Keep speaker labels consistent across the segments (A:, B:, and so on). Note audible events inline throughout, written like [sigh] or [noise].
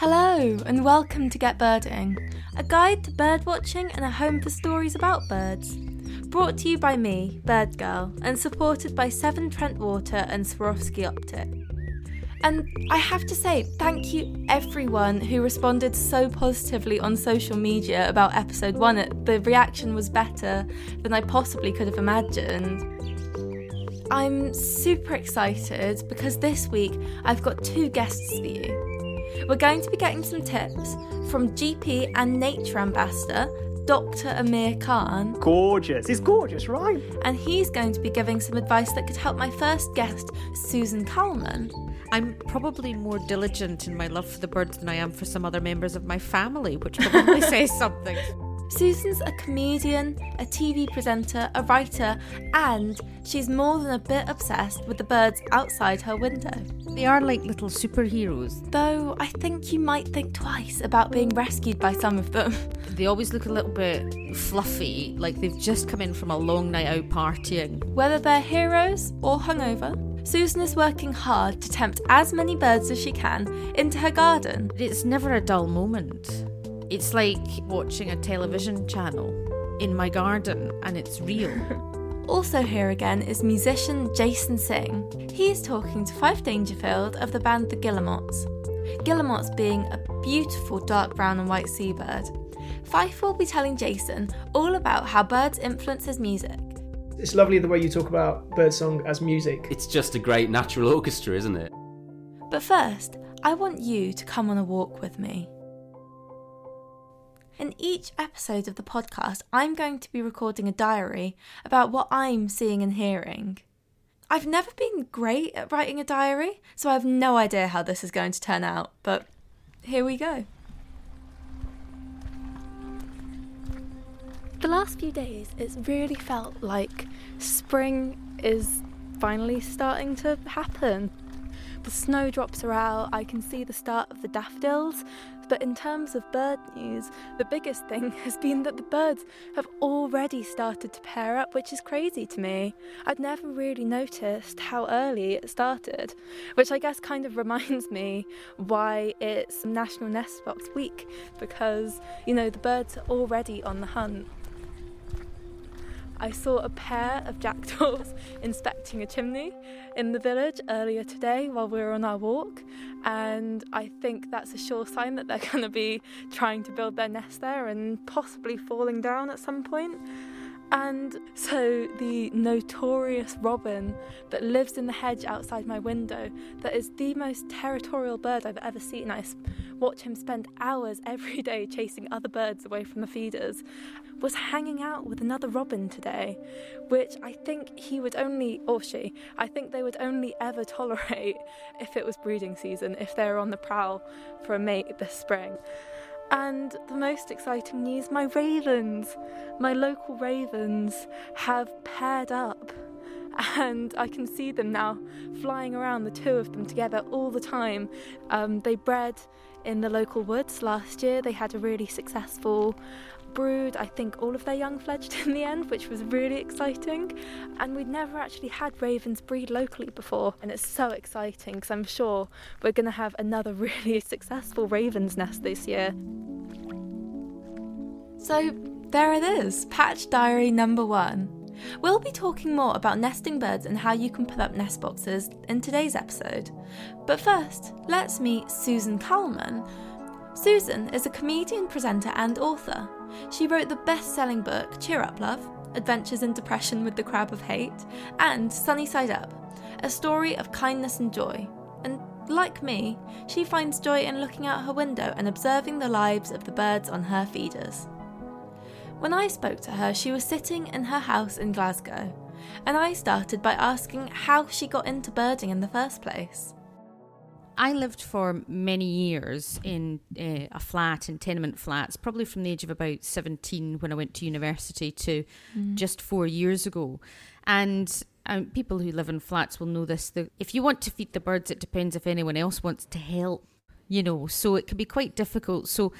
A: Hello, and welcome to Get Birding, a guide to bird watching and a home for stories about birds. Brought to you by me, Bird Girl, and supported by Severn Trent Water and Swarovski Optic. And I have to say, thank you everyone who responded so positively on social media about episode one. The reaction was better than I possibly could have imagined. I'm super excited because this week I've got two guests for you. We're going to be getting some tips from GP and nature ambassador Dr. Amir Khan.
B: Gorgeous. He's gorgeous, right?
A: And he's going to be giving some advice that could help my first guest, Susan Calman.
C: I'm probably more diligent in my love for the birds than I am for some other members of my family, which probably [laughs] says something.
A: Susan's a comedian, a TV presenter, a writer, and she's more than a bit obsessed with the birds outside her window.
C: They are like little superheroes.
A: Though I think you might think twice about being rescued by some of them. [laughs]
C: They always look a little bit fluffy, like they've just come in from a long night out partying.
A: Whether they're heroes or hungover, Susan is working hard to tempt as many birds as she can into her garden.
C: It's never a dull moment. It's like watching a television channel in my garden and it's real. [laughs]
A: Also, here again is musician Jason Singh. He is talking to Fyfe Dangerfield of the band The Guillemots. Guillemots being a beautiful dark brown and white seabird. Fyfe will be telling Jason all about how birds influence his music.
B: It's lovely the way you talk about birdsong as music.
D: It's just a great natural orchestra, isn't it?
A: But first, I want you to come on a walk with me. In each episode of the podcast, I'm going to be recording a diary about what I'm seeing and hearing. I've never been great at writing a diary, so I have no idea how this is going to turn out, but here we go. The last few days, it's really felt like spring is finally starting to happen. The snowdrops are out, I can see the start of the daffodils. But in terms of bird news, the biggest thing [laughs] has been that the birds have already started to pair up, which is crazy to me. I'd never really noticed how early it started, which I guess kind of [laughs] reminds me why it's National Nest Box Week, because, you know, the birds are already on the hunt. I saw a pair of jackdaws [laughs] inspecting a chimney in the village earlier today while we were on our walk, and I think that's a sure sign that they're [laughs] going to be trying to build their nest there and possibly falling down at some point. And so the notorious robin that lives in the hedge outside my window, that is the most territorial bird I've ever seen. I watch him spend hours [laughs] every day chasing other birds away from the feeders, was hanging out with another robin today, which I think he would only, or she, I think they would only ever tolerate [laughs] if it was breeding season, if they're on the prowl for a mate this spring. And the most exciting news my ravens, my local ravens, have paired up. And I can see them now flying around, the two of them together all the time. Um, they bred in the local woods last year. They had a really successful brood. I think all of their young fledged [laughs] in the end, which was really exciting. And we'd never actually had ravens breed locally before, and it's so exciting because I'm sure we're going to have another [laughs] really successful ravens nest this year. So there it is, patch diary number one. We'll be talking more about nesting birds and how you can put up nest boxes in today's episode. But first, let's meet Susan Calman. Susan is a comedian, presenter, and author. She wrote the best selling book Cheer Up Love Adventures in Depression with the Crab of Hate and Sunny Side Up, a story of kindness and joy. And like me, she finds joy in looking out her window and observing the lives of the birds on her feeders. When I spoke to her, she was sitting in her house in Glasgow, and I started by asking how she got into birding in the first place.
C: I lived for many years in uh, a flat in tenement flats, probably from the age of about 17 when I went to university to mm. just four years ago. And um, people who live in flats will know this. That if you want to feed the birds, it depends if anyone else wants to help, you know, so it can be quite difficult. So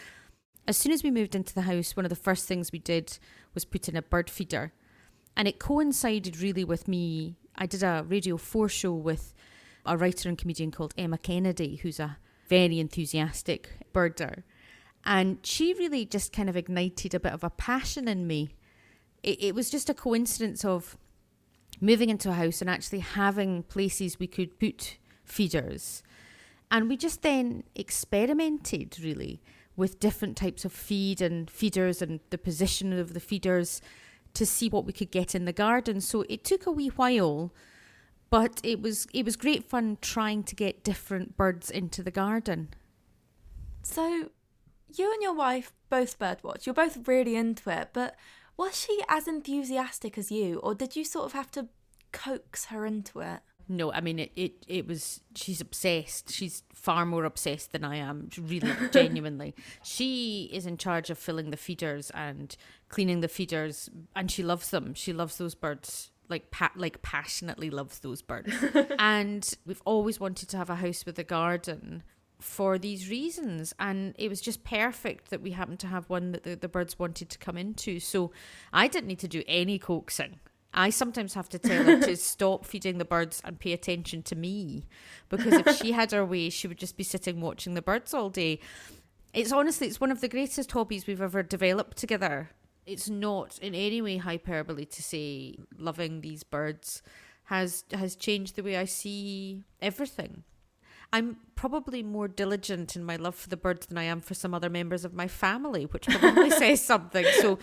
C: as soon as we moved into the house, one of the first things we did was put in a bird feeder. And it coincided really with me. I did a Radio 4 show with a writer and comedian called Emma Kennedy, who's a very enthusiastic birder. And she really just kind of ignited a bit of a passion in me. It, it was just a coincidence of moving into a house and actually having places we could put feeders. And we just then experimented really with different types of feed and feeders and the position of the feeders to see what we could get in the garden. So it took a wee while, but it was it was great fun trying to get different birds into the garden.
A: So, you and your wife both birdwatch. You're both really into it, but was she as enthusiastic as you, or did you sort of have to coax her into it?
C: No, I mean it, it. It was. She's obsessed. She's far more obsessed than I am. Really, [laughs] genuinely. She is in charge of filling the feeders and cleaning the feeders, and she loves them. She loves those birds. Like pa- like passionately loves those birds. [laughs] and we've always wanted to have a house with a garden for these reasons and it was just perfect that we happened to have one that the, the birds wanted to come into so i didn't need to do any coaxing I sometimes have to tell her to [laughs] stop feeding the birds and pay attention to me because if she had her way, she would just be sitting watching the birds all day. It's honestly, it's one of the greatest hobbies we've ever developed together. It's not in any way hyperbole to say loving these birds has has changed the way I see everything. I'm probably more diligent in my love for the birds than I am for some other members of my family, which probably [laughs] says something. So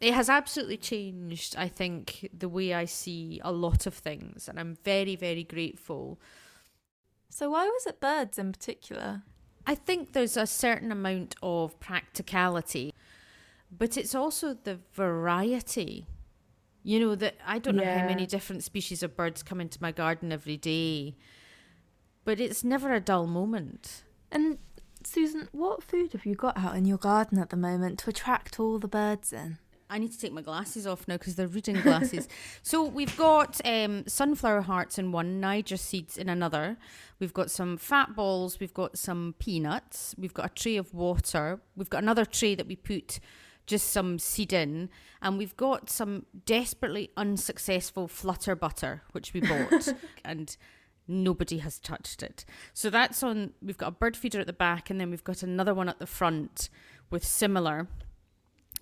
C: it has absolutely changed, I think, the way I see a lot of things. And I'm very, very grateful.
A: So, why was it birds in particular?
C: I think there's a certain amount of practicality, but it's also the variety. You know, that I don't know how many different species of birds come into my garden every day, but it's never a dull moment.
A: And Susan, what food have you got out in your garden at the moment to attract all the birds in?
C: I need to take my glasses off now because they're reading glasses. [laughs] so we've got um, sunflower hearts in one, Niger seeds in another. We've got some fat balls. We've got some peanuts. We've got a tray of water. We've got another tray that we put just some seed in, and we've got some desperately unsuccessful flutter butter which we bought, [laughs] and nobody has touched it. So that's on. We've got a bird feeder at the back, and then we've got another one at the front with similar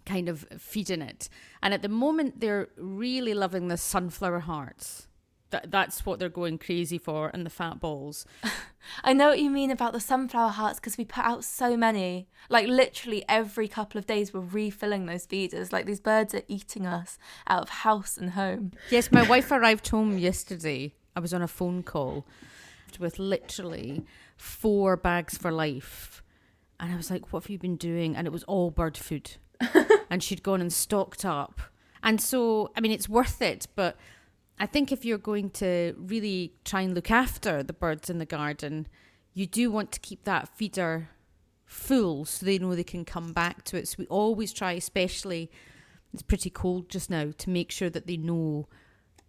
C: kind of feeding it. And at the moment, they're really loving the sunflower hearts. That, that's what they're going crazy for, and the fat balls. [laughs]
A: I know what you mean about the sunflower hearts because we put out so many. Like, literally every couple of days, we're refilling those feeders. Like, these birds are eating us out of house and home.
C: Yes, my wife arrived home yesterday. I was on a phone call with literally four bags for life. And I was like, What have you been doing? And it was all bird food. [laughs] and she'd gone and stocked up. And so, I mean, it's worth it, but I think if you're going to really try and look after the birds in the garden, you do want to keep that feeder full so they know they can come back to it. So we always try, especially, it's pretty cold just now, to make sure that they know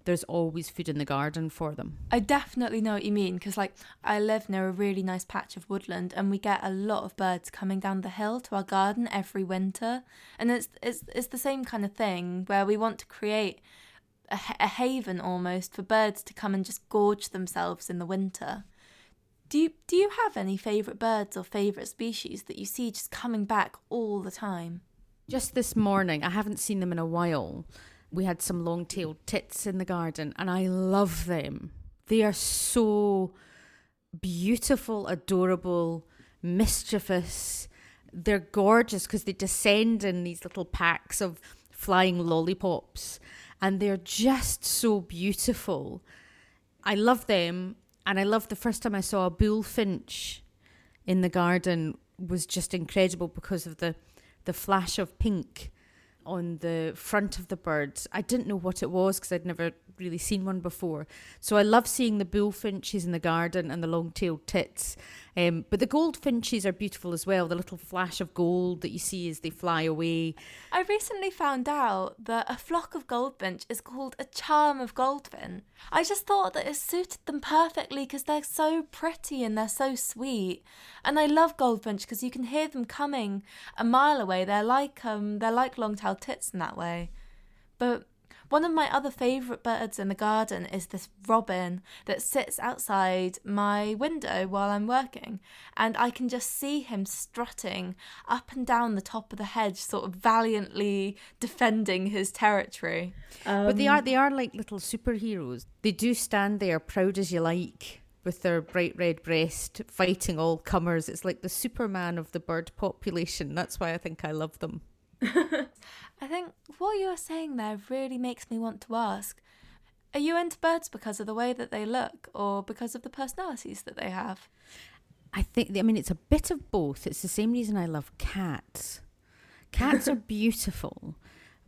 C: there's always food in the garden for them.
A: I definitely know what you mean because, like, I live near a really nice patch of woodland, and we get a lot of birds coming down the hill to our garden every winter, and it's it's it's the same kind of thing where we want to create a, a haven almost for birds to come and just gorge themselves in the winter. Do you do you have any favourite birds or favourite species that you see just coming back all the time?
C: Just this morning, I haven't seen them in a while we had some long tailed tits in the garden, and I love them. They are so beautiful, adorable, mischievous. They're gorgeous because they descend in these little packs of flying lollipops, and they're just so beautiful. I love them, and I love the first time I saw a bullfinch in the garden was just incredible because of the the flash of pink on the front of the bird. I didn't know what it was because I'd never really seen one before. So I love seeing the bullfinches in the garden and the long tailed tits. Um, but the goldfinches are beautiful as well, the little flash of gold that you see as they fly away.
A: I recently found out that a flock of goldfinch is called a charm of goldfinch. I just thought that it suited them perfectly because they're so pretty and they're so sweet. And I love goldfinch because you can hear them coming a mile away. They're like um they're like long-tailed tits in that way. But One of my other favourite birds in the garden is this robin that sits outside my window while I'm working, and I can just see him strutting up and down the top of the hedge, sort of valiantly defending his territory.
C: but they are um, they are like little superheroes. They do stand there proud as you like with their bright red breast fighting all comers. It's like the Superman of the bird population. That's why I think I love them. [laughs]
A: I think what you are saying there really makes me want to ask Are you into birds because of the way that they look or because of the personalities that they have?
C: I think I mean it's a bit of both. It's the same reason I love cats. Cats are [laughs] beautiful,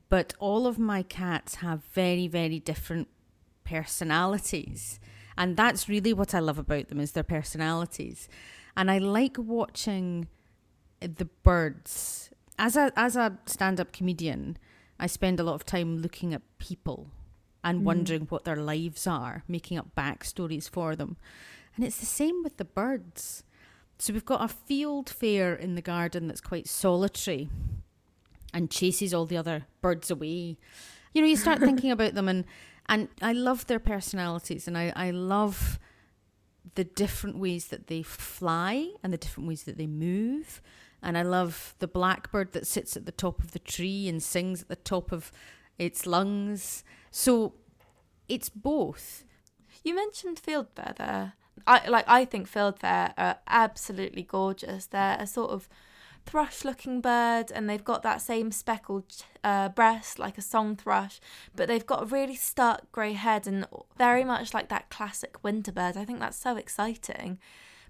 C: but all of my cats have very very different personalities. And that's really what I love about them is their personalities. And I like watching the birds. As a as a stand-up comedian, I spend a lot of time looking at people and mm. wondering what their lives are, making up backstories for them. And it's the same with the birds. So we've got a fieldfare in the garden that's quite solitary and chases all the other birds away. You know, you start [laughs] thinking about them and and I love their personalities and I, I love the different ways that they fly and the different ways that they move. And I love the blackbird that sits at the top of the tree and sings at the top of its lungs. So it's both.
A: You mentioned fieldfare there. I like I think fieldfare are absolutely gorgeous. They're a sort of thrush-looking bird, and they've got that same speckled uh, breast like a song thrush, but they've got a really stark grey head and very much like that classic winter bird. I think that's so exciting,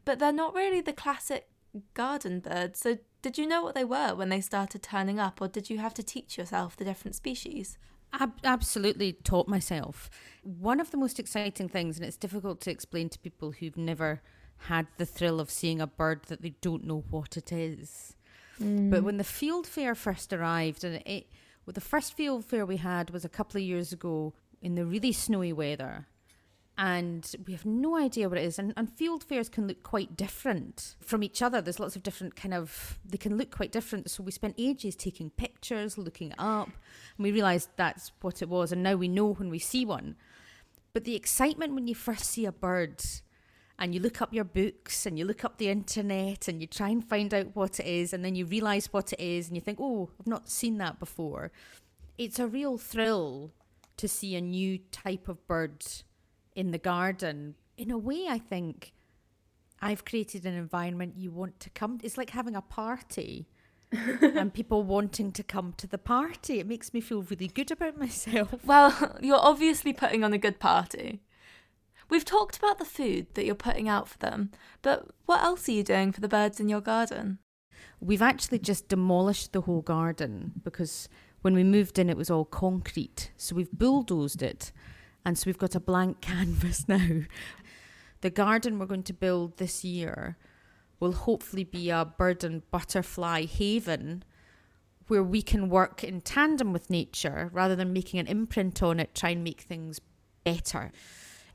A: but they're not really the classic garden bird. So did you know what they were when they started turning up, or did you have to teach yourself the different species?
C: Ab- absolutely taught myself. One of the most exciting things, and it's difficult to explain to people who've never had the thrill of seeing a bird that they don't know what it is. But when the fieldfare first arrived, and it, well, the first fieldfare we had was a couple of years ago in the really snowy weather, and we have no idea what it is. And, and fieldfares can look quite different from each other. There's lots of different kind of they can look quite different. So we spent ages taking pictures, looking up, and we realised that's what it was. And now we know when we see one. But the excitement when you first see a bird and you look up your books and you look up the internet and you try and find out what it is and then you realize what it is and you think, oh, I've not seen that before. It's a real thrill to see a new type of bird in the garden. In a way, I think I've created an environment you want to come. It's like having a party. [laughs] and people wanting to come to the party. It makes me feel really good about myself. [laughs]
A: Well, you're obviously putting on a good party. We've talked about the food that you're putting out for them, but what else are you doing for the birds in your garden?
C: We've actually just demolished the whole garden because when we moved in, it was all concrete. So we've bulldozed it. And so we've got a blank [laughs] canvas now. The garden we're going to build this year will hopefully be a bird and butterfly haven where we can work in tandem with nature rather than making an imprint on it, try and make things better.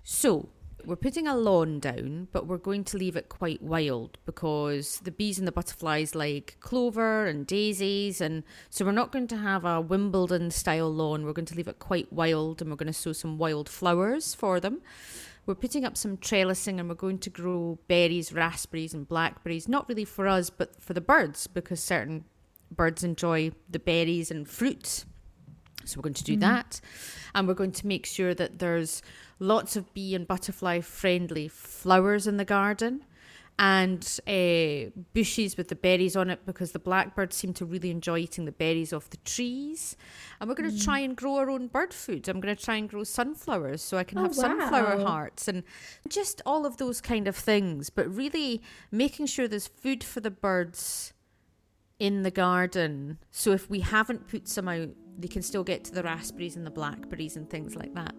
C: So, we're putting a lawn down, but we're going to leave it quite wild because the bees and the butterflies like clover and daisies. And so, we're not going to have a Wimbledon style lawn. We're going to leave it quite wild and we're going to sow some wild flowers for them. We're putting up some trellising and we're going to grow berries, raspberries, and blackberries. Not really for us, but for the birds because certain birds enjoy the berries and fruits. So we're going to do that. And we're going to make sure that there's lots of bee and butterfly friendly flowers in the garden and uh, bushes with the berries on it because the blackbirds seem to really enjoy eating the berries off the trees. And we're going to try and grow our own bird food. I'm going to try and grow sunflowers so I can
B: Oh,
C: have sunflower hearts and just all of those kind of things. But really making sure there's food for the birds in the garden. So if we haven't put some out, they can still get to the raspberries and the blackberries and things like that.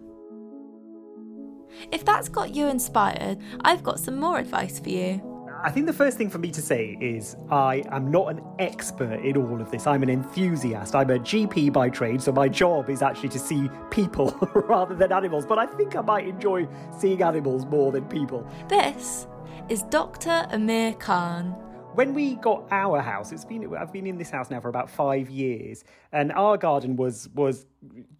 A: If that's got you inspired, I've got some more advice for you.
E: I think the first thing for me to say is I am not an expert in all of this. I'm an enthusiast. I'm a GP by trade, so my job is actually to see people [laughs] rather than animals. But I think I might enjoy seeing animals more than people.
A: This is Dr. Amir Khan.
E: When we got our house, it's been I've been in this house now for about five years, and our garden was was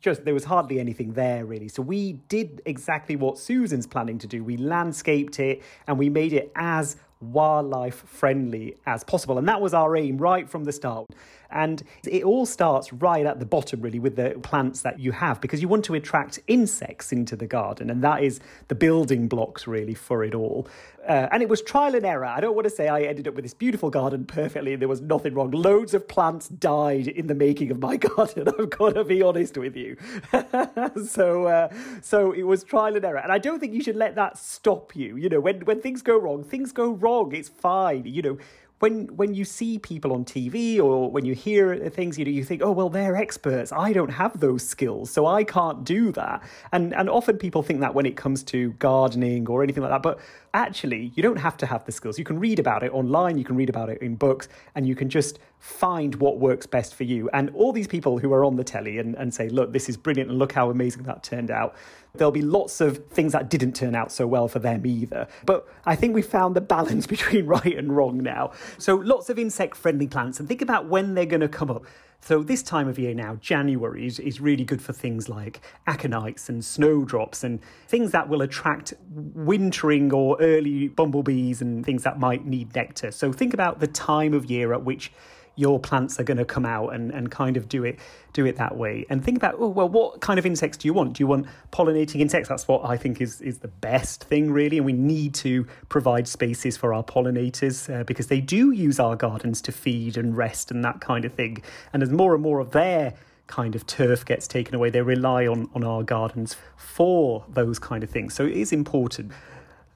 E: just there was hardly anything there really. So we did exactly what Susan's planning to do. We landscaped it and we made it as wildlife friendly as possible. And that was our aim right from the start. And it all starts right at the bottom, really, with the plants that you have, because you want to attract insects into the garden. And that is the building blocks, really, for it all. Uh, and it was trial and error. I don't want to say I ended up with this beautiful garden perfectly and there was nothing wrong. Loads of plants died in the making of my [laughs] garden. I've got to be honest with you. [laughs] so, uh, so it was trial and error. And I don't think you should let that stop you. You know, when, when things go wrong, things go wrong. It's fine. You know, when when you see people on TV or when you hear things, you know, you think, oh well, they're experts. I don't have those skills, so I can't do that. And and often people think that when it comes to gardening or anything like that, but actually, you don't have to have the skills. You can read about it online, you can read about it in books, and you can just find what works best for you. And all these people who are on the telly and, and say, look, this is brilliant, and look how amazing that turned out. There'll be lots of things that didn't turn out so well for them either. But I think we found the balance [laughs] between right and wrong now. So lots of insect friendly plants, and think about when they're going to come up. So this time of year now, January is, is really good for things like aconites and snowdrops and things that will attract wintering or early bumblebees and things that might need nectar. So think about the time of year at which your plants are going to come out and, and kind of do it do it that way. And think about oh well what kind of insects do you want? Do you want pollinating insects? That's what i think is is the best thing really and we need to provide spaces for our pollinators uh, because they do use our gardens to feed and rest and that kind of thing. And as more and more of their kind of turf gets taken away they rely on on our gardens for those kind of things. So it is important.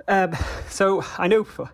E: Um, so i know for,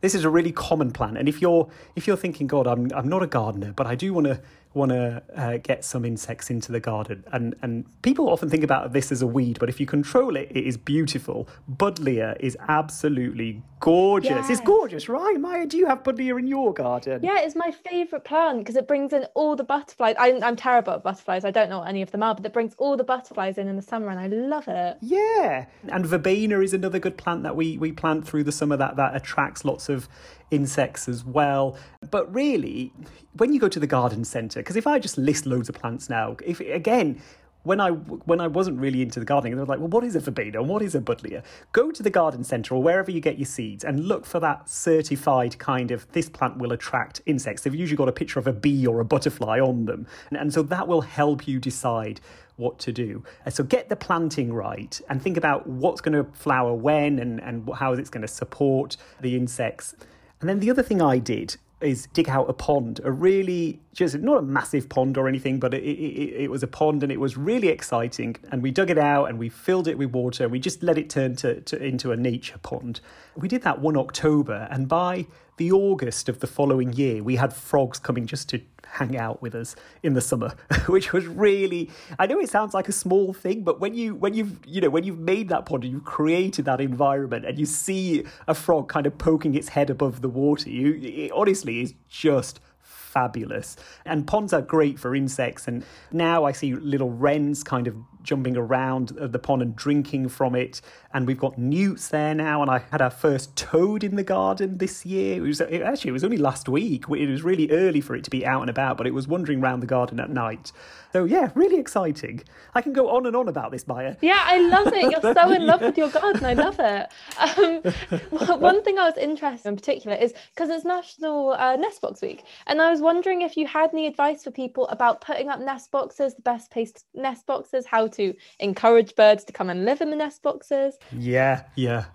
E: this is a really common plant, and if you're if you're thinking, God, I'm I'm not a gardener, but I do want to want to uh, get some insects into the garden. And, and people often think about this as a weed, but if you control it, it is beautiful. Buddleia is absolutely gorgeous. Yes. It's gorgeous, right? Mya, do you have Buddleia in your garden?
A: Yeah, it's my favourite plant because it brings in all the butterflies. I, I'm terrible at butterflies. I don't know what any of them are, but it brings all the butterflies in in the summer and I love it.
E: Yeah. And verbena is another good plant that we, we plant through the summer that, that attracts lots of insects as well. But really, when you go to the garden centre, because if I just list loads of plants now, if again, when I when I wasn't really into the gardening, they were like, well, what is a verbena and what is a buddleia? Go to the garden centre or wherever you get your seeds and look for that certified kind of this plant will attract insects. They've usually got a picture of a bee or a butterfly on them, and, and so that will help you decide what to do. So get the planting right and think about what's going to flower when and, and how it's going to support the insects. And then the other thing I did is dig out a pond, a really just not a massive pond or anything, but it, it, it, was a pond and it was really exciting. And we dug it out and we filled it with water and we just let it turn to, to into a nature pond. We did that one October, and by the August of the following year, we had frogs coming just to hang out with us in the summer, [laughs] which was really I know it sounds like a small thing, but when you when you've you know when you've made that pond and you've created that environment and you see a frog kind of poking its head above the water, you it honestly is just fabulous. And ponds are great for insects. And now I see little wrens kind of jumping around the pond and drinking from it. And we've got newts there now. And I had our first toad in the garden this year. It was it, actually it was only last week. It was really early for it to be out and about, but it was wandering around the garden at night. So yeah, really exciting. I can go on and on about this, Mya.
A: Yeah, I love it. You're so in love [laughs] with your garden. I love it. Um, [laughs] one thing I was interested in particular is because it's National uh, Nest Box Week, and I was wondering if you had any advice for people about putting up nest boxes, the best placed nest boxes, how to encourage birds to come and live in the nest boxes.
E: Yeah, yeah.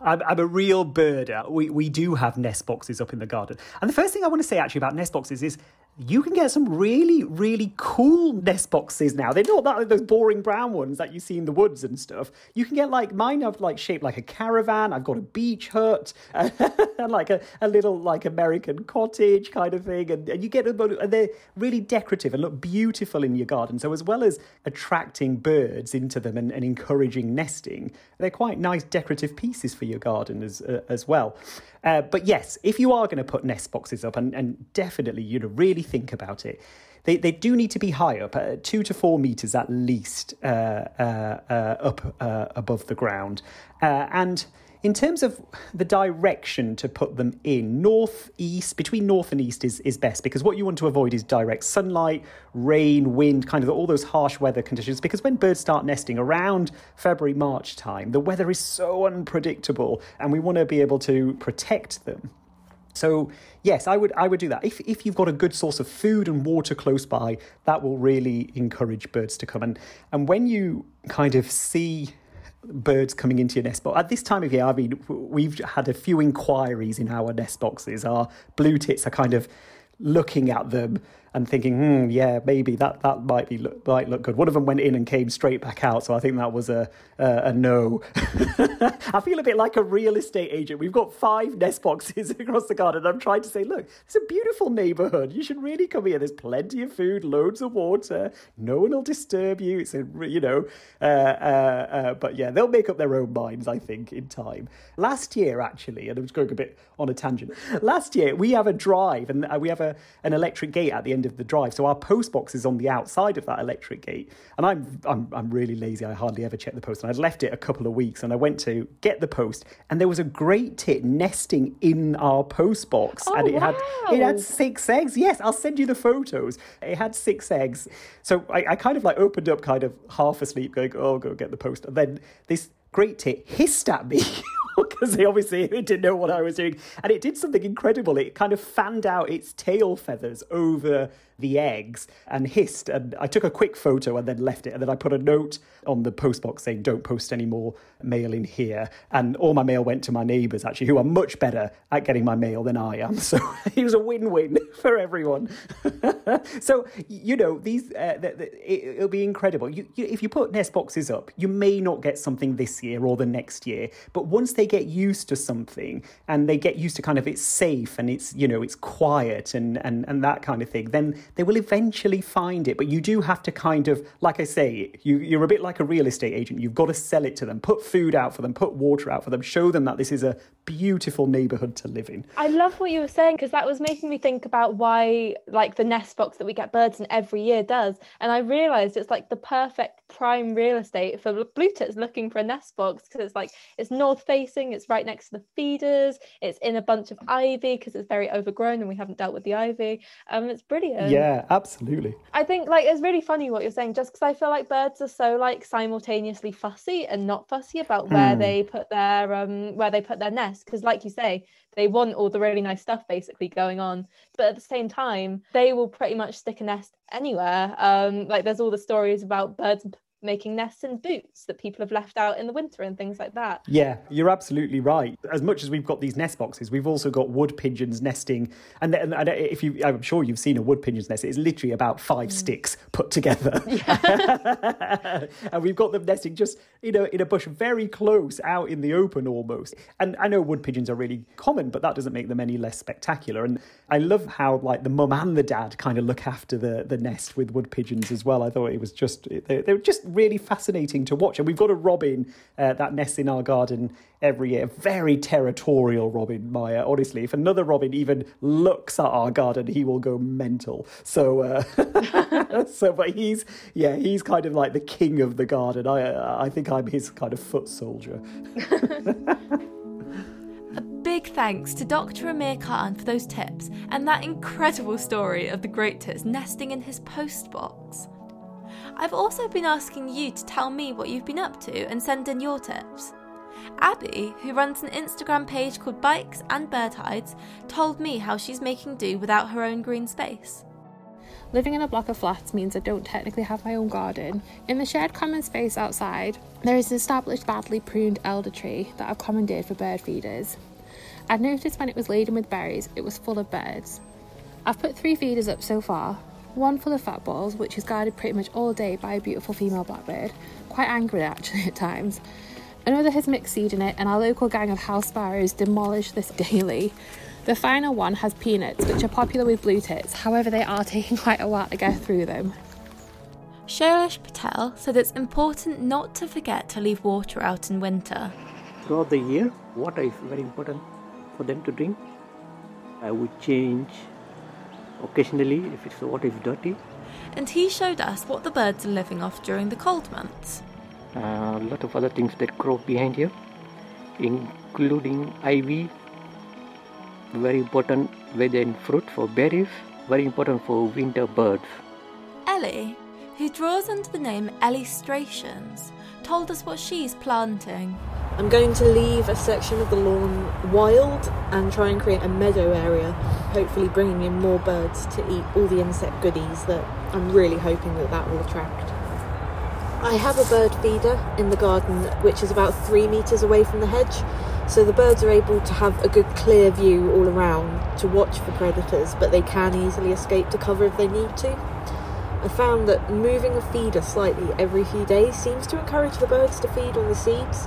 E: I'm, I'm, a real birder. We, we do have nest boxes up in the garden. And the first thing I want to say actually about nest boxes is you can get some really, really cool nest boxes now. They're not that those boring brown ones that you see in the woods and stuff. You can get like mine have like shaped like a caravan. I've got a beach hut [laughs] and like a, a little like American cottage kind of thing. And, and you get them, and they're really decorative and look beautiful in your garden. So as well as attracting birds into them and, and encouraging nesting, they're quite nice decorative pieces for your garden as uh, as well. Uh, but yes, if you are going to put nest boxes up, and, and definitely, you know, really think about it, they, they do need to be high up, uh, two to four meters at least uh, uh, uh up above the ground. and in terms of the direction to put them in, north, east, between north and east is, is best because what you want to avoid is direct sunlight, rain, wind, kind of all those harsh weather conditions. Because when birds start nesting around February, March time, the weather is so unpredictable and we want to be able to protect them. So yes, I would I would do that. If if you've got a good source of food and water close by, that will really encourage birds to come. And and when you kind of see birds coming into your nest box at this time of year, I mean, we've had a few inquiries in our nest boxes. Our blue tits are kind of looking at them and thinking, hmm, yeah, maybe that, that might be look, might look good. One of them went in and came straight back out, so I think that was a a, a no. [laughs] I feel a bit like a real estate agent. We've got five nest boxes [laughs] across the garden. I'm trying to say, look, it's a beautiful neighbourhood. You should really come here. There's plenty of food, loads of water. No one will disturb you. It's a you know, uh, uh, uh, but yeah, they'll make up their own minds. I think in time. Last year, actually, and I was going a bit on a tangent. Last year, we have a drive and uh, we have a an electric gate at the end of the drive. So our post box is on the outside of that electric gate. And I'm I'm I'm really lazy. I hardly ever check the post. And I'd left it a couple of weeks and I went to get the post and there was a great tit nesting in our post box.
A: Oh,
E: and it
A: wow.
E: had it had six eggs. Yes, I'll send you the photos. It had six eggs. So I, I kind of like opened up kind of half asleep, going, Oh, go get the post. And then this great tit hissed at me. [laughs] because they obviously didn't know what I was doing. And it did something incredible. It kind of fanned out its tail feathers over the eggs and hissed. And I took a quick photo and then left it. And then I put a note on the postbox saying, don't post any more mail in here. And all my mail went to my neighbours, actually, who are much better at getting my mail than I am. [laughs] So it was a win win [laughs] for everyone. [laughs] so, you know, these uh, the, the, it, it'll be incredible. You, you, if you put nest boxes up, you may not get something this year or the next year. But once they get used to something and they get used to kind of it's safe and it's, you know, it's quiet and, and, and that kind of thing, then they will eventually find it. But you do have to kind of, like I say, you, you're a bit like a real estate agent. You've got to sell it to them, put food out for them, put water out for them, show them that this is a beautiful neighborhood to live in.
A: I love what you were saying because that was making me think about why, like, the nest box that we get birds in every year does. And I realized it's like the perfect prime real estate for blue tits looking for a nest box because it's like it's north facing, it's right next to the feeders, it's in a bunch of ivy because it's very overgrown and we haven't dealt with the ivy. Um, it's brilliant.
E: Yeah, absolutely.
A: I think like it's really funny what you're saying, just because I feel like birds are so like simultaneously fussy and not fussy about where
E: Hmm.
A: they put their um where they put their nest. Because like you say, they want all the really nice stuff basically going on, but at the same time, they will pretty much stick a nest anywhere. Um, like there's all the stories about birds making nests in boots that people have left out in the winter and things like that.
E: Yeah, you're absolutely right. As much as we've got these nest boxes, we've also got wood pigeons nesting. And, and, and if you, I'm sure you've seen a wood pigeon's nest. It's literally about five mm. sticks put together, [laughs] yeah. [laughs] and we've got them nesting just you know in a bush very close out in the open almost. And I know wood pigeons are really common, but that doesn't make them any less spectacular. And I love how like the mum and the dad kind of look after the the nest with wood pigeons as well. I thought it was just they, they were just really fascinating to watch. And we've got a robin uh, that nests in our garden every year. Very territorial robin, Mya. Honestly, if another robin even looks at our garden, he will go mental. So, uh, [laughs] so, but he's yeah, he's kind of like the king of the garden. I I think I'm his kind of foot soldier.
A: A big thanks to Dr. Amir Khan for those tips and that incredible story of the great tits nesting in his post box. I've also been asking you to tell me what you've been up to and send in your tips. Abby, who runs an Instagram page called Bikes and Bird Hides, told me how she's making do without her own green space.
F: Living in a block of flats means I don't technically have my own garden. In the shared common space outside, there is an established badly pruned elder tree that I've commandeered for bird feeders. I'd noticed when it was laden with berries, it was full of birds. I've put three feeders up so far. One full of fat balls, which is guarded pretty much all day by a beautiful female blackbird, quite angry [laughs] actually at times. Another has mixed seed in it, and our local gang of house sparrows demolish this [laughs] daily. The final one has peanuts, which are popular with blue tits, however, they are [laughs] taking quite a while to get through them.
A: Shailesh Patel said it's important not to forget to leave water out in winter.
G: throughout the year water is very important for them to drink i would change occasionally if it's the water is dirty
A: And he showed us what the birds are living off during the cold months.
G: a lot of other things that grow behind here including ivy, very important weather in fruit for berries, very important for winter birds.
A: Ellie, who draws under the name Ellie Strations, told us what she's planting.
H: I'm going to leave a section of the lawn wild and try and create a meadow area, hopefully bringing in more birds to eat all the insect goodies that I'm really hoping that that will attract. I have a bird feeder in the garden which is about three metres away from the hedge, so the birds are able to have a good clear view all around to watch for predators, but they can easily escape to cover if they need to. I found that moving a feeder slightly every few days seems to encourage the birds to feed on the seeds.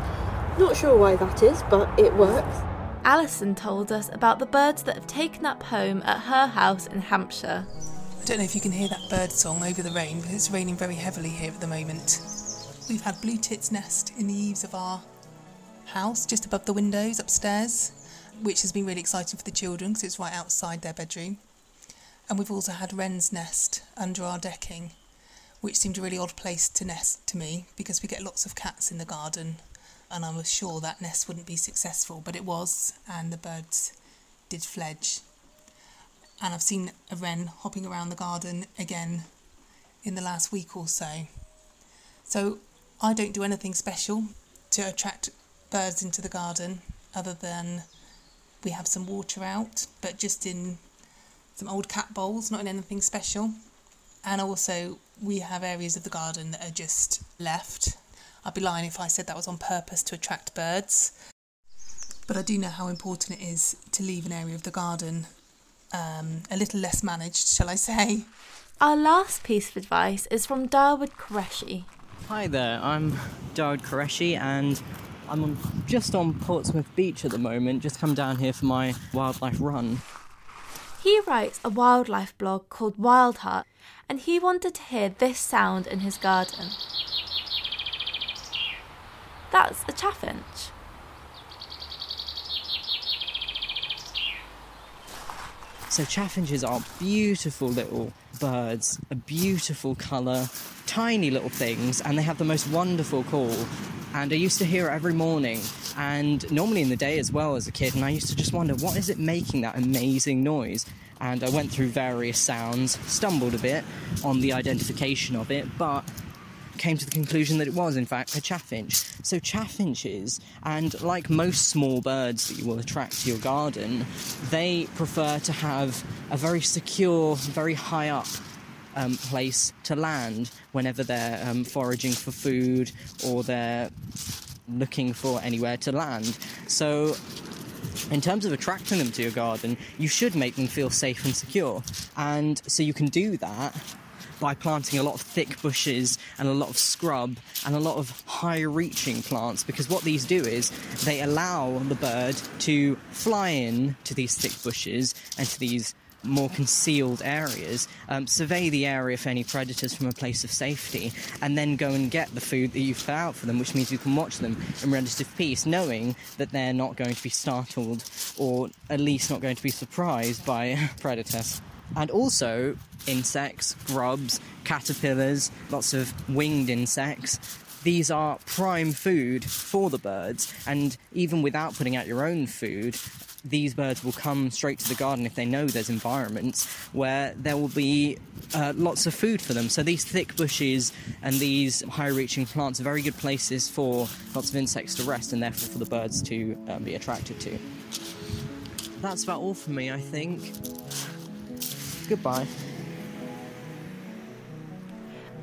H: Not sure why that is, but it works.
A: Alison told us about the birds that have taken up home at her house in Hampshire.
I: I don't know if you can hear that bird song over the rain, but it's raining very heavily here at the moment. We've had blue tits nest in the eaves of our house, just above the windows upstairs, which has been really exciting for the children because it's right outside their bedroom. And we've also had wren's nest under our decking, which seemed a really odd place to nest to me because we get lots of cats in the garden, and I was sure that nest wouldn't be successful, but it was, and the birds did fledge and I've seen a wren hopping around the garden again in the last week or so. So I don't do anything special to attract birds into the garden other than we have some water out, but just in some old cat bowls, not in anything special. And also, we have areas of the garden that are just left. I'd be lying if I said that was on purpose to attract birds. But I do know how important it is to leave an area of the garden um, a little less managed, shall I say.
A: Our last piece of advice is from Dawood Qureshi.
J: Hi there, I'm Dawood Qureshi and I'm on, just on Portsmouth Beach at the moment, just come down here for my wildlife run.
A: He writes a wildlife blog called Wild Heart, and he wanted to hear this sound in his garden. That's a chaffinch.
J: So chaffinches are beautiful little birds, a beautiful colour, tiny little things, and they have the most wonderful call. And I used to hear it every morning, and normally in the day as well as a kid. And I used to just wonder, what is it making that amazing noise? And I went through various sounds, stumbled a bit on the identification of it, but came to the conclusion that it was, in fact, a chaffinch. So, chaffinches, and like most small birds that you will attract to your garden, they prefer to have a very secure, very high up um, place to land whenever they're um, foraging for food or they're looking for anywhere to land. So, in terms of attracting them to your garden, you should make them feel safe and secure. And so you can do that by planting a lot of thick bushes and a lot of scrub and a lot of high reaching plants because what these do is they allow the bird to fly in to these thick bushes and to these more concealed areas, um, survey the area for any predators from a place of safety, and then go and get the food that you've put out for them, which means you can watch them in relative peace, knowing that they're not going to be startled or at least not going to be surprised by [laughs] predators and also insects, grubs, caterpillars, lots of winged insects. These are prime food for the birds, and even without putting out your own food, these birds will come straight to the garden if they know there's environments where there will be uh, lots of food for them. So these thick bushes and these high-reaching plants are very good places for lots of insects to rest and therefore for the birds to um, be attracted to. That's about all for me, I think. Goodbye.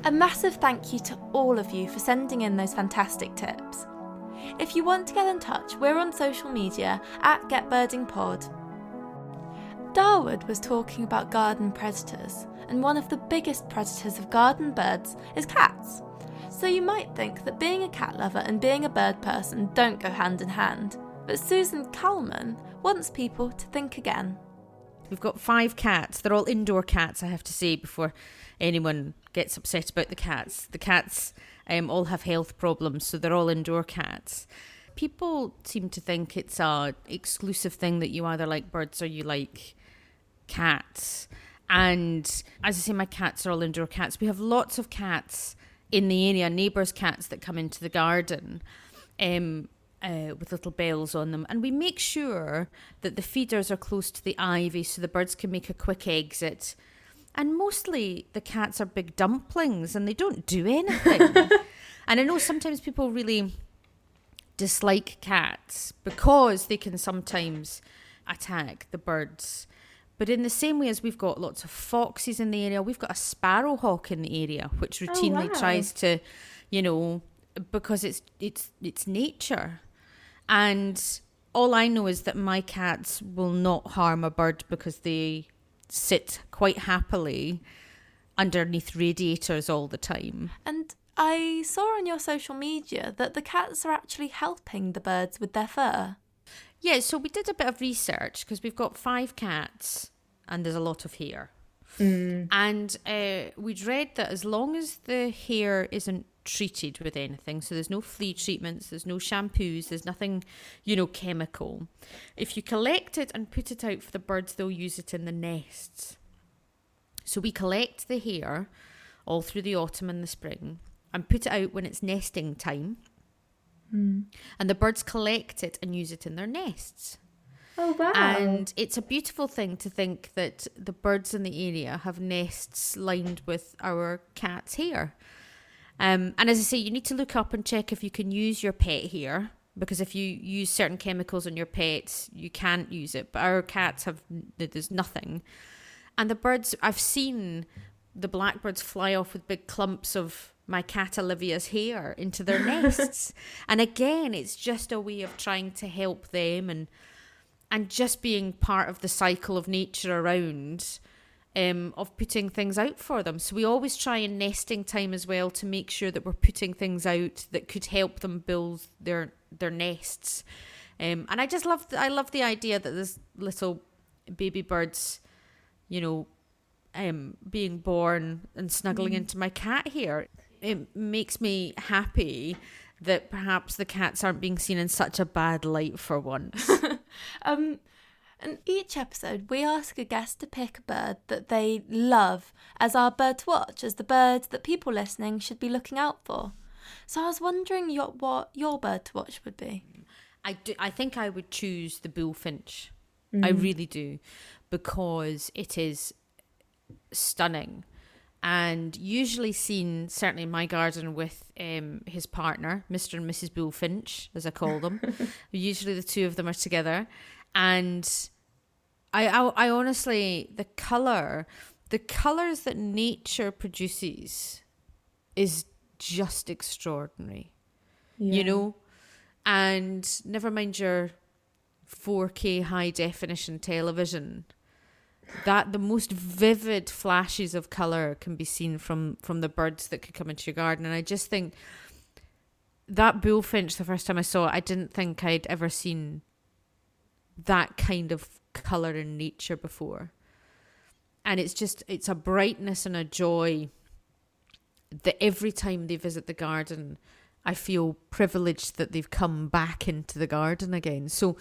A: A massive thank you to all of you for sending in those fantastic tips. If you want to get in touch, we're on social media at GetBirdingPod. Dawood was talking about garden predators, and one of the biggest predators of garden birds is cats. So you might think that being a cat lover and being a bird person don't go hand in hand, but Susan Calman wants people to think again.
C: We've got five cats. They're all indoor cats, I have to say, before anyone gets upset about the cats. The cats um, all have health problems, so they're all indoor cats. People seem to think it's a exclusive thing that you either like birds or you like cats. And as I say, my cats are all indoor cats. We have lots of cats in the area, neighbours' cats that come into the garden. Um, uh, with little bells on them, and we make sure that the feeders are close to the ivy so the birds can make a quick exit. And mostly the cats are big dumplings and they don't do anything. [laughs] and I know sometimes people really dislike cats because they can sometimes attack the birds. But in the same way as we've got lots of foxes in the area, we've got a sparrowhawk in the area which routinely
A: wow.
C: tries to, you know, because it's it's it's nature. And all I know is that my cats will not harm a bird because they sit quite happily underneath radiators all the time.
A: And I saw on your social media that the cats are actually helping the birds with their fur.
C: Yeah, so we did a bit of research because we've got five cats and there's a lot of hair. And uh, we'd read that as long as the hair isn't treated with anything, so there's no flea treatments, there's no shampoos, there's nothing, you know, chemical. If you collect it and put it out for the birds, they'll use it in the nests. So we collect the hair all through the autumn and the spring and put it out when it's nesting time. Hmm. And the birds collect it and use it in their nests.
A: Oh wow!
C: And it's a beautiful thing to think that the birds in the area have nests lined with our cat's hair. Um, and as I say, you need to look up and check if you can use your pet here because if you use certain chemicals on your pets, you can't use it. But our cats have there's nothing, and the birds I've seen the blackbirds fly off with big clumps of my cat Olivia's hair into their [laughs] nests. and again, it's just a way of trying to help them and and just being part of the cycle of nature around um, of putting things out for them. So we always try in nesting time as well to make sure that we're putting things out that could help them build their their nests. Um, and I just love I love the idea that there's little baby birds, you know, um, being born and snuggling into my cat here. It makes me happy that perhaps the cats aren't being seen in such a bad light for once. [laughs]
A: Um, in each episode, we ask a guest to pick a bird that they love as our bird to watch, as the bird that people listening should be looking out for. So I was wondering your, what your bird to watch would be.
C: I do. I think I would choose the bullfinch. I really do, because it is stunning, and usually seen certainly in my garden with um, his partner, Mister and Mrs. Bullfinch, as I call them. [laughs] usually the two of them are together, and I, I, I honestly the color, the colors that nature produces, is just extraordinary you know? And never mind your 4k high definition television that the most vivid flashes of color can be seen from from the birds that could come into your garden. And i just think that bullfinch the first time i saw it i didn't think i'd ever seen that kind of color in nature before and it's just it's a brightness and a joy that every time they visit the garden, I feel privileged that they've come back into the garden again. So,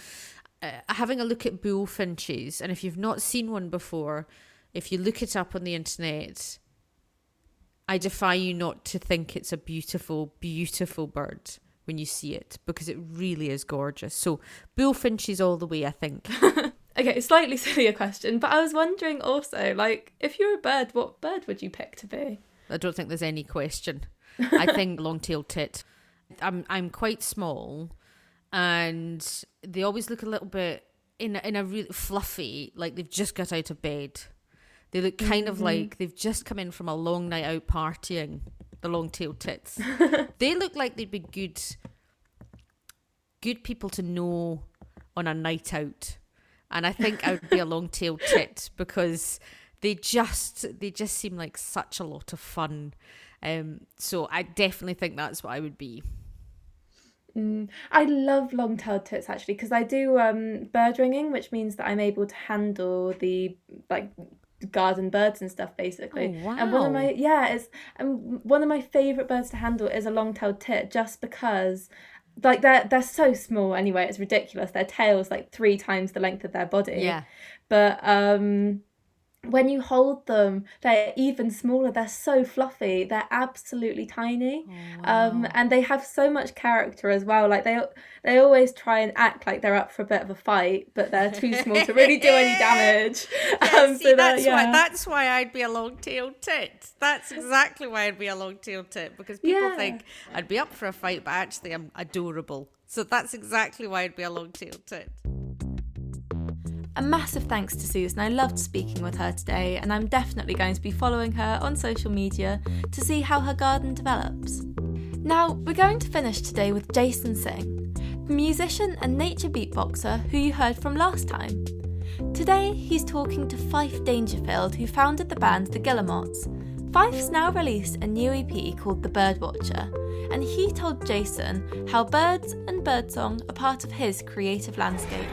C: uh, having a look at bullfinches, and if you've not seen one before, if you look it up on the internet, I defy you not to think it's a beautiful, beautiful bird when you see it because it really is gorgeous. So, bullfinches all the way, I think. [laughs]
A: Okay, slightly [laughs] sillier question, but I was wondering also, like, if you're a bird, what bird would you pick to be?
C: I don't think there's any question. [laughs] I think long-tailed tit. I'm I'm quite small, and they always look a little bit in a, in a really fluffy, like they've just got out of bed. They look kind of mm-hmm. like they've just come in from a long night out partying. The long-tailed tits. [laughs] they look like they'd be good, good people to know on a night out. And I think I would be a long-tailed [laughs] tit because they just they just seem like such a lot of fun. Um, so I definitely think that's what I would be.
A: Mm, I love long-tailed tits actually because I do um, bird ringing, which means that I'm able to handle the like garden birds and stuff basically.
C: Oh, wow.
A: And one of my yeah, it's and one of my favorite birds to handle is a long-tailed tit just because like they're they're so small anyway. It's ridiculous. Their tail's like three times the length of their body.
C: Yeah.
A: But um when you hold them, they're even smaller. They're so fluffy. They're absolutely tiny, um, and they have so much character as well. Like they they always try and act like they're up for a bit of a fight, but they're too small to really do any [laughs] damage.
C: Yeah, [laughs]
A: Um,
C: see,
A: so
C: that's
A: that-
C: why that's why I'd be a long-tailed tit. That's exactly why I'd be a long-tailed tit because people
A: Yeah.
C: think I'd be up for a fight, but actually I'm adorable. So that's exactly why I'd be a long-tailed tit.
A: A massive thanks to Susan. I loved speaking with her today, and I'm definitely going to be following her on social media to see how her garden develops. Now, we're going to finish today with Jason Singh, the musician and nature beatboxer who you heard from last time. Today, he's talking to Fyfe Dangerfield, who founded the band The Guillemots. Fyfe's now released a new EP called The Birdwatcher, and he told Jason how birds and birdsong are part of his creative landscape.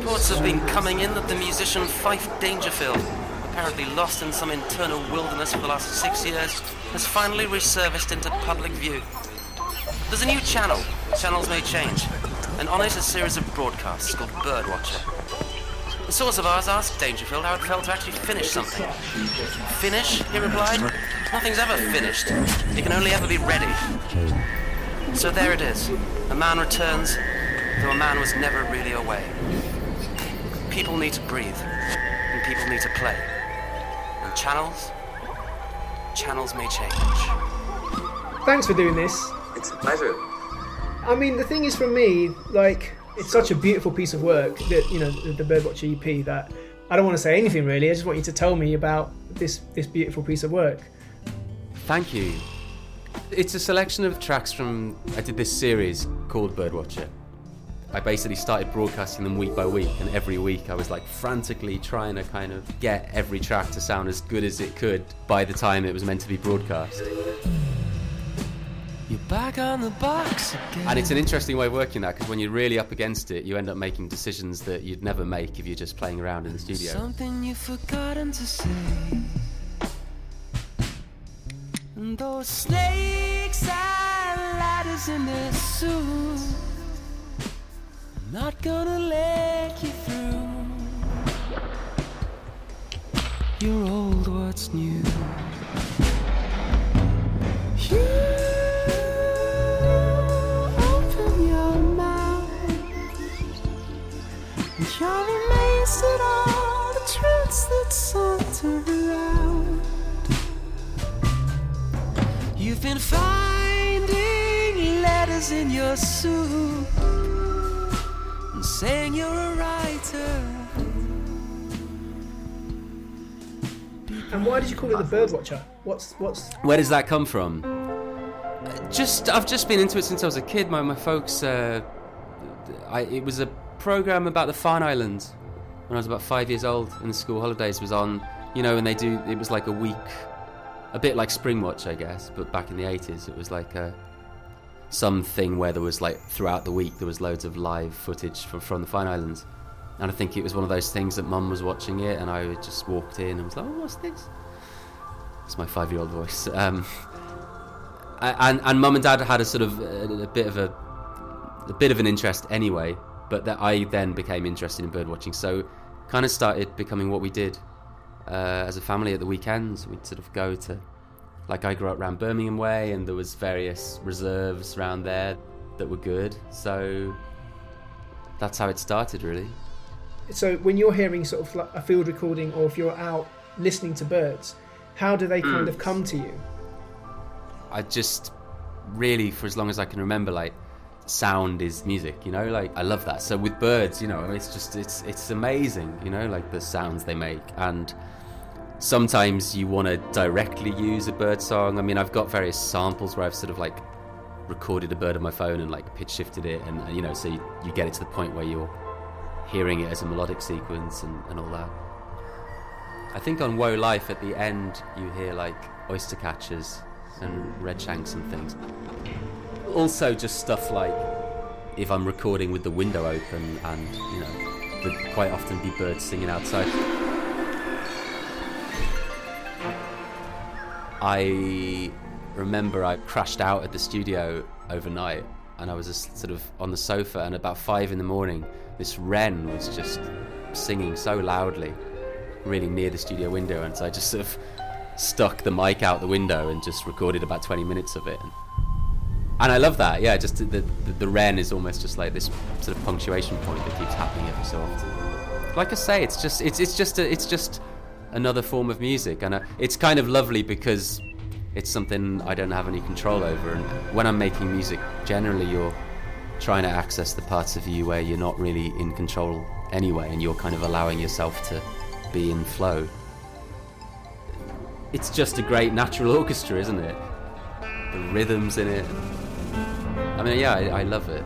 D: Reports have been coming in that the musician Fyfe Dangerfield, apparently lost in some internal wilderness for the last six years, has finally resurfaced into public view. There's a new channel. Channels may change. And on it a series of broadcasts called Birdwatcher. A source of ours asked Dangerfield how it felt to actually finish something. Finish? He replied. Nothing's ever finished. It can only ever be ready. So there it is. A man returns, though a man was never really away. People need to breathe, and people need to play. And channels? Channels may change.
B: Thanks for doing this.
K: It's a pleasure.
B: I mean, the thing is, for me, like, it's such a beautiful piece of work that you know the, the Birdwatch EP that I don't want to say anything really. I just want you to tell me about this this beautiful piece of work.
D: Thank you. It's a selection of tracks from. I did this series called Birdwatcher. I basically started broadcasting them week by week, and every week I was like frantically trying to kind of get every track to sound as good as it could by the time it was meant to be broadcast. You're back on the box again. And it's an interesting way of working that because when you're really up against it, you end up making decisions that you'd never make if you're just playing around in the studio.
L: Something you've forgotten to say. And those snakes and ladders in their suit. Not gonna let you through. You're old what's new. You open your mouth. And you're amazed at all the truths that saunter around. You've been finding letters in your soup and saying you're a writer.
B: And why did you call it the Birdwatcher? What's what's
D: Where does that come from? Just I've just been into it since I was a kid. My my folks, uh, I, it was a program about the Farne Islands when I was about five years old, and the school holidays was on. You know, and they do. It was like a week, a bit like Spring Watch, I guess, but back in the eighties, it was like a something where there was like throughout the week there was loads of live footage from, from the Farne Islands. And I think it was one of those things that Mum was watching it, and I just walked in and was like, "Oh, what's this?" It's my five-year-old voice. [laughs] Um, and and mum and dad had a sort of a, a bit of a a bit of an interest anyway, but that I then became interested in bird watching. So kind of started becoming what we did uh, as a family at the weekends. We'd sort of go to like I grew up around Birmingham Way, and there was various reserves around there that were good. So that's how it started, really.
B: so when you're hearing sort of like a field recording or if you're out listening to birds, how do they kind
D: Mm.
B: of come to you?
D: I just really, for as long as I can remember, like sound is music. You know, like I love that. So with birds, you know, it's just it's it's amazing. You know, like the sounds they make, and sometimes you want to directly use a bird song. I mean, I've got various samples where I've sort of like recorded a bird on my phone and like pitch shifted it, and, you know, so you, you get it to the point where you're hearing it as a melodic sequence and, and all that. I think on Woe Life at the end you hear like oyster catchers and redshanks and things. Also, just stuff like if I'm recording with the window open and you know, there'd quite often be birds singing outside. I remember I crashed out at the studio overnight and I was just sort of on the sofa and about five in the morning this wren was just singing so loudly really near the studio window, and so I just sort of stuck the mic out the window and just recorded about 20 minutes of it. And, I love that. Yeah, just the, the the wren is almost just like this sort of punctuation point that keeps happening every so often. Like I say, it's just it's it's just a, it's just another form of music, and uh, it's kind of lovely because it's something I don't have any control over. And when I'm making music, generally you're trying to access the parts of you where you're not really in control anyway, and you're kind of allowing yourself to be in flow. It's just a great natural [laughs] orchestra, isn't it? The rhythms in it. I mean, yeah, I, I love it.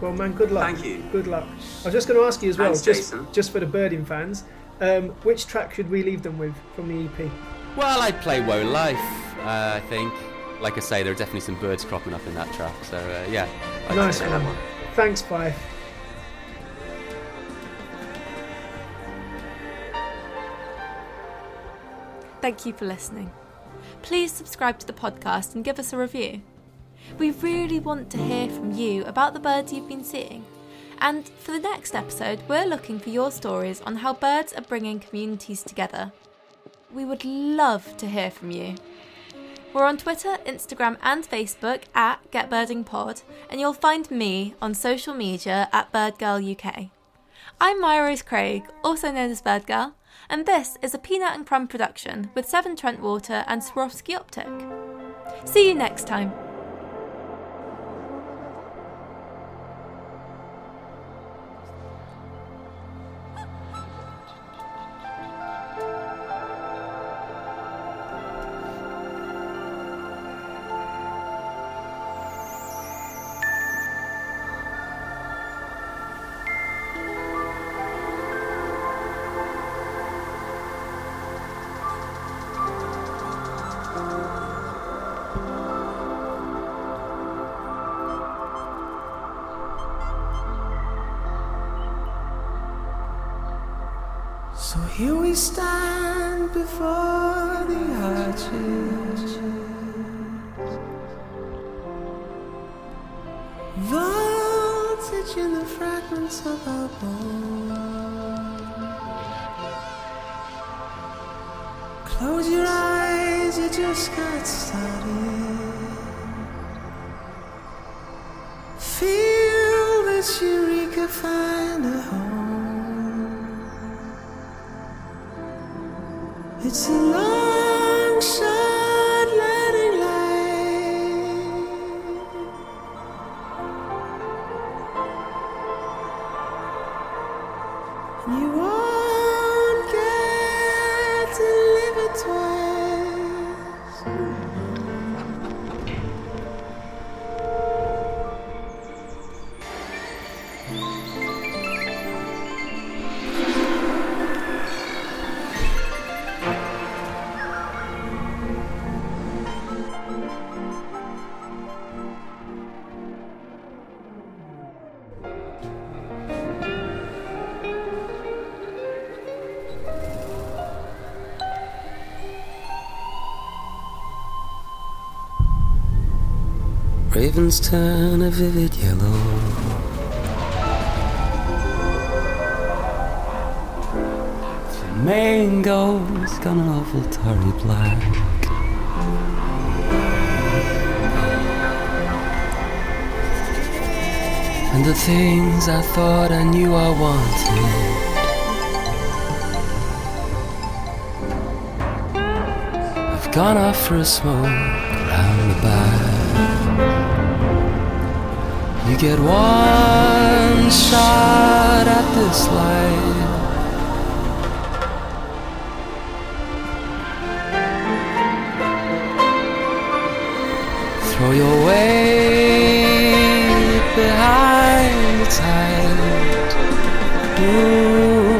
B: Well, man, good luck.
D: Thank you.
B: Good luck. I was just going to ask you as well,
D: Thanks,
B: just
D: Jason.
B: just for the birding fans, um, which track should we leave them with from the EP?
D: Well, I'd play Woe Life, uh, I think. Like I say, there are definitely some birds cropping up in that track, so uh, yeah. I'd
B: nice
D: say that
B: one. Thanks, Fyfe.
A: Thank you for listening. Please subscribe to the podcast and give us a review. We really want to hear from you about the birds you've been seeing. And for the next episode, we're looking for your stories on how birds are bringing communities together. We would love to hear from you. We're on Twitter, Instagram, and Facebook at GetBirdingPod, and you'll find me on social media at BirdGirlUK. I'm Mya Rose Craig, also known as Birdgirl, and this is a Peanut and Crumb production with Severn Trent Water and Swarovski Optic. See you next time.
L: So here we stand before the arches. Voltage in the fragments of our bones. Close your eyes, you just got started. Feel this eureka, find It's Ravens turn a vivid yellow. Mangoes gone an awful tarry black. And the things I thought I knew I wanted. I've gone off for a smoke around the back. Get one shot at this life. Throw your weight behind tide. Ooh.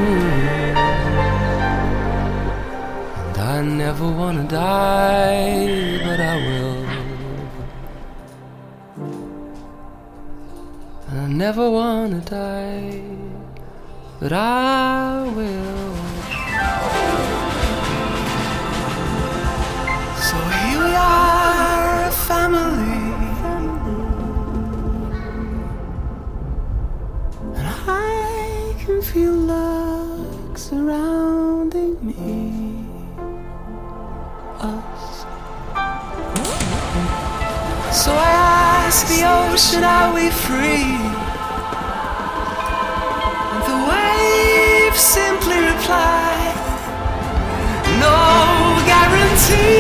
L: And I never wanna die, but I will. Never wanna die, but I will. So here we are, a family. And I can feel love surrounding me. Us. So I ask the ocean, are we free? simply reply, No guarantee.